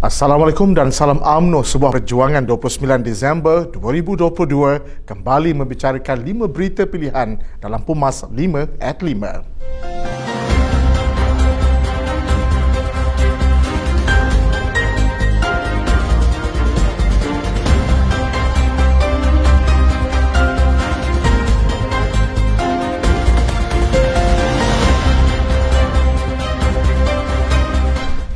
Assalamualaikum dan salam UMNO sebuah perjuangan 29 Disember 2022 kembali membicarakan 5 berita pilihan dalam Pumas 5 at 5.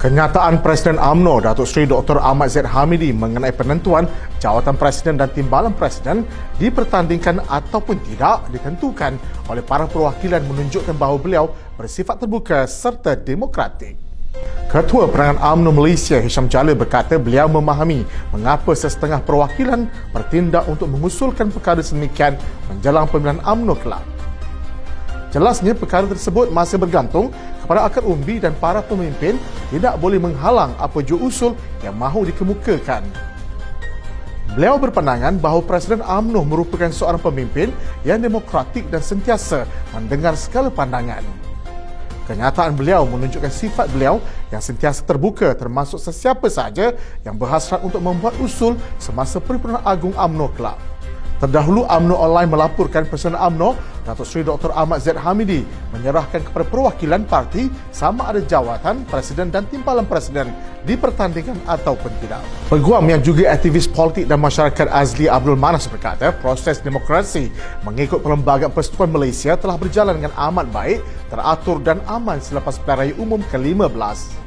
Kenyataan Presiden AMNO Datuk Seri Dr. Ahmad Zaid Hamidi mengenai penentuan jawatan Presiden dan Timbalan Presiden dipertandingkan ataupun tidak ditentukan oleh para perwakilan menunjukkan bahawa beliau bersifat terbuka serta demokratik. Ketua Perangan AMNO Malaysia Hisham Jalil berkata beliau memahami mengapa sesetengah perwakilan bertindak untuk mengusulkan perkara sedemikian menjelang pemilihan AMNO kelak. Jelasnya perkara tersebut masih bergantung kepada akar umbi dan para pemimpin tidak boleh menghalang apa jua usul yang mahu dikemukakan. Beliau berpandangan bahawa Presiden AMNO merupakan seorang pemimpin yang demokratik dan sentiasa mendengar segala pandangan. Kenyataan beliau menunjukkan sifat beliau yang sentiasa terbuka termasuk sesiapa sahaja yang berhasrat untuk membuat usul semasa Perhimpunan Agung AMNO kelak. Terdahulu UMNO Online melaporkan Presiden UMNO Datuk Seri Dr. Ahmad Zaid Hamidi menyerahkan kepada perwakilan parti sama ada jawatan Presiden dan Timbalan Presiden di pertandingan ataupun tidak. Peguam yang juga aktivis politik dan masyarakat Azli Abdul Manas berkata proses demokrasi mengikut Perlembagaan Persekutuan Malaysia telah berjalan dengan amat baik, teratur dan aman selepas pilihan umum ke-15.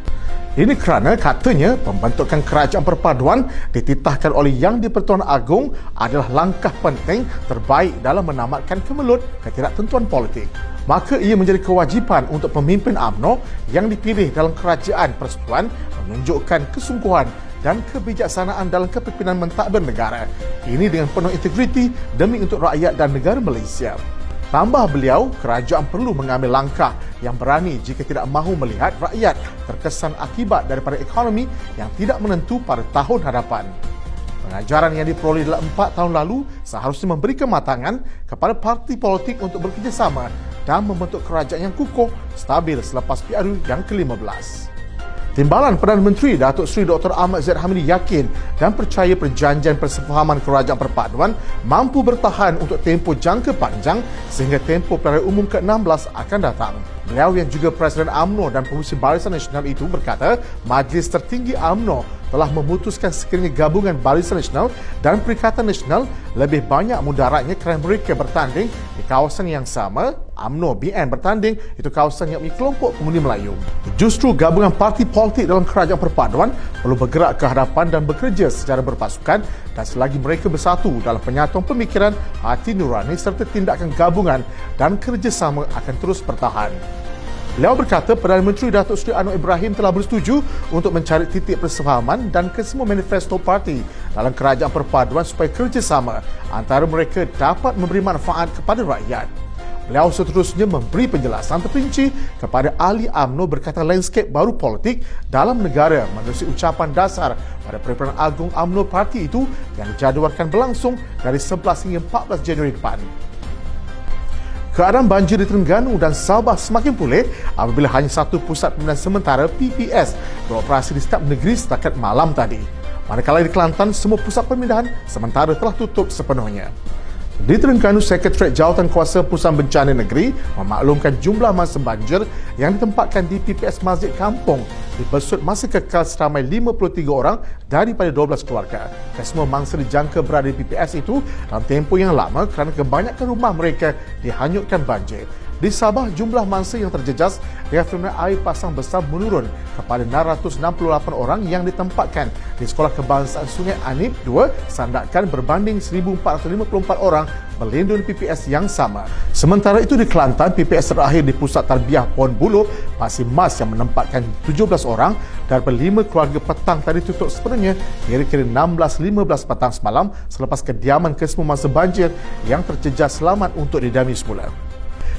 Ini kerana katanya pembentukan kerajaan perpaduan dititahkan oleh Yang di-Pertuan Agong adalah langkah penting terbaik dalam menamatkan kemelut ketidaktentuan politik. Maka ia menjadi kewajipan untuk pemimpin AMNO yang dipilih dalam kerajaan persekutuan menunjukkan kesungguhan dan kebijaksanaan dalam kepimpinan mentadbir negara. Ini dengan penuh integriti demi untuk rakyat dan negara Malaysia. Tambah beliau, kerajaan perlu mengambil langkah yang berani jika tidak mahu melihat rakyat terkesan akibat daripada ekonomi yang tidak menentu pada tahun hadapan. Pengajaran yang diperoleh dalam empat tahun lalu seharusnya memberi kematangan kepada parti politik untuk bekerjasama dan membentuk kerajaan yang kukuh, stabil selepas PRU yang ke-15. Timbalan Perdana Menteri Datuk Seri Dr. Ahmad Zaid Hamidi yakin dan percaya perjanjian persefahaman kerajaan perpaduan mampu bertahan untuk tempoh jangka panjang sehingga tempoh pilihan umum ke-16 akan datang. Beliau yang juga Presiden AMNO dan Pengurusi Barisan Nasional itu berkata Majlis Tertinggi AMNO telah memutuskan sekiranya gabungan Barisan Nasional dan Perikatan Nasional lebih banyak mudaratnya kerana mereka bertanding di kawasan yang sama UMNO BN bertanding itu kawasan yang kelompok pengundi Melayu. Justru gabungan parti politik dalam kerajaan perpaduan perlu bergerak ke hadapan dan bekerja secara berpasukan dan selagi mereka bersatu dalam penyatuan pemikiran, hati nurani serta tindakan gabungan dan kerjasama akan terus bertahan. Beliau berkata Perdana Menteri Datuk Seri Anwar Ibrahim telah bersetuju untuk mencari titik persefahaman dan kesemua manifesto parti dalam kerajaan perpaduan supaya kerjasama antara mereka dapat memberi manfaat kepada rakyat. Beliau seterusnya memberi penjelasan terperinci kepada ahli AMNO berkaitan landscape baru politik dalam negara menerusi ucapan dasar pada Perhimpunan Agung AMNO Parti itu yang dijadualkan berlangsung dari 11 hingga 14 Januari depan. Keadaan banjir di Terengganu dan Sabah semakin pulih apabila hanya satu pusat pemindahan sementara PPS beroperasi di setiap negeri setakat malam tadi. Manakala di Kelantan, semua pusat pemindahan sementara telah tutup sepenuhnya. Di Terengganu, Sekretariat Jawatan Kuasa Pusat Bencana Negeri memaklumkan jumlah masa banjir yang ditempatkan di PPS Masjid Kampung dibesut masa kekal seramai 53 orang daripada 12 keluarga. Kesemua mangsa dijangka berada di PPS itu dalam tempoh yang lama kerana kebanyakan rumah mereka dihanyutkan banjir. Di Sabah, jumlah mangsa yang terjejas dengan air pasang besar menurun kepada 668 orang yang ditempatkan di Sekolah Kebangsaan Sungai Anip 2 sandakan berbanding 1,454 orang melindungi PPS yang sama. Sementara itu di Kelantan, PPS terakhir di Pusat Tarbiah Pon Bulu masih mas yang menempatkan 17 orang dan 5 keluarga petang tadi tutup sepenuhnya kira-kira 16-15 petang semalam selepas kediaman kesemua masa banjir yang terjejas selamat untuk didami semula.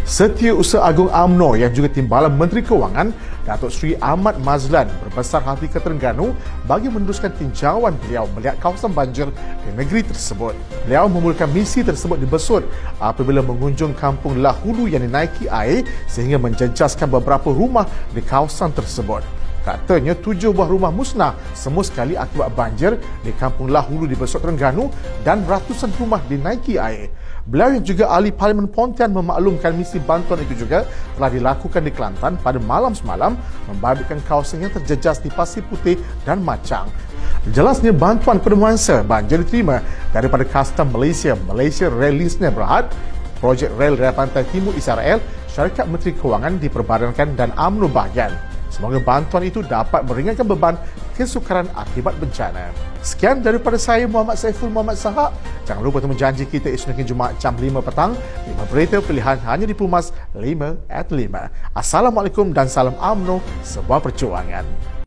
Setiausaha Agung AMNO yang juga Timbalan Menteri Kewangan Datuk Seri Ahmad Mazlan berbesar hati ke Terengganu bagi meneruskan tinjauan beliau melihat kawasan banjir di negeri tersebut. Beliau memulakan misi tersebut dibesut apabila mengunjung kampung Lahulu yang dinaiki air sehingga menjejaskan beberapa rumah di kawasan tersebut. Katanya tujuh buah rumah musnah semua sekali akibat banjir di Kampung Lahulu di Besok Terengganu dan ratusan rumah dinaiki air. Beliau yang juga ahli Parlimen Pontian memaklumkan misi bantuan itu juga telah dilakukan di Kelantan pada malam semalam membabitkan kawasan yang terjejas di Pasir Putih dan Macang. Jelasnya bantuan penemuansa banjir diterima daripada Custom Malaysia, Malaysia Rail Listener Berhad, Projek Rail Raya Pantai Timur Israel, Syarikat Menteri Kewangan diperbadankan dan UMNO bahagian. Semoga bantuan itu dapat meringankan beban kesukaran akibat bencana. Sekian daripada saya Muhammad Saiful Muhammad Sahak. Jangan lupa temu janji kita esok Jumaat jam 5 petang. 5 berita pilihan hanya di Pumas 5 at 5. Assalamualaikum dan salam UMNO sebuah perjuangan.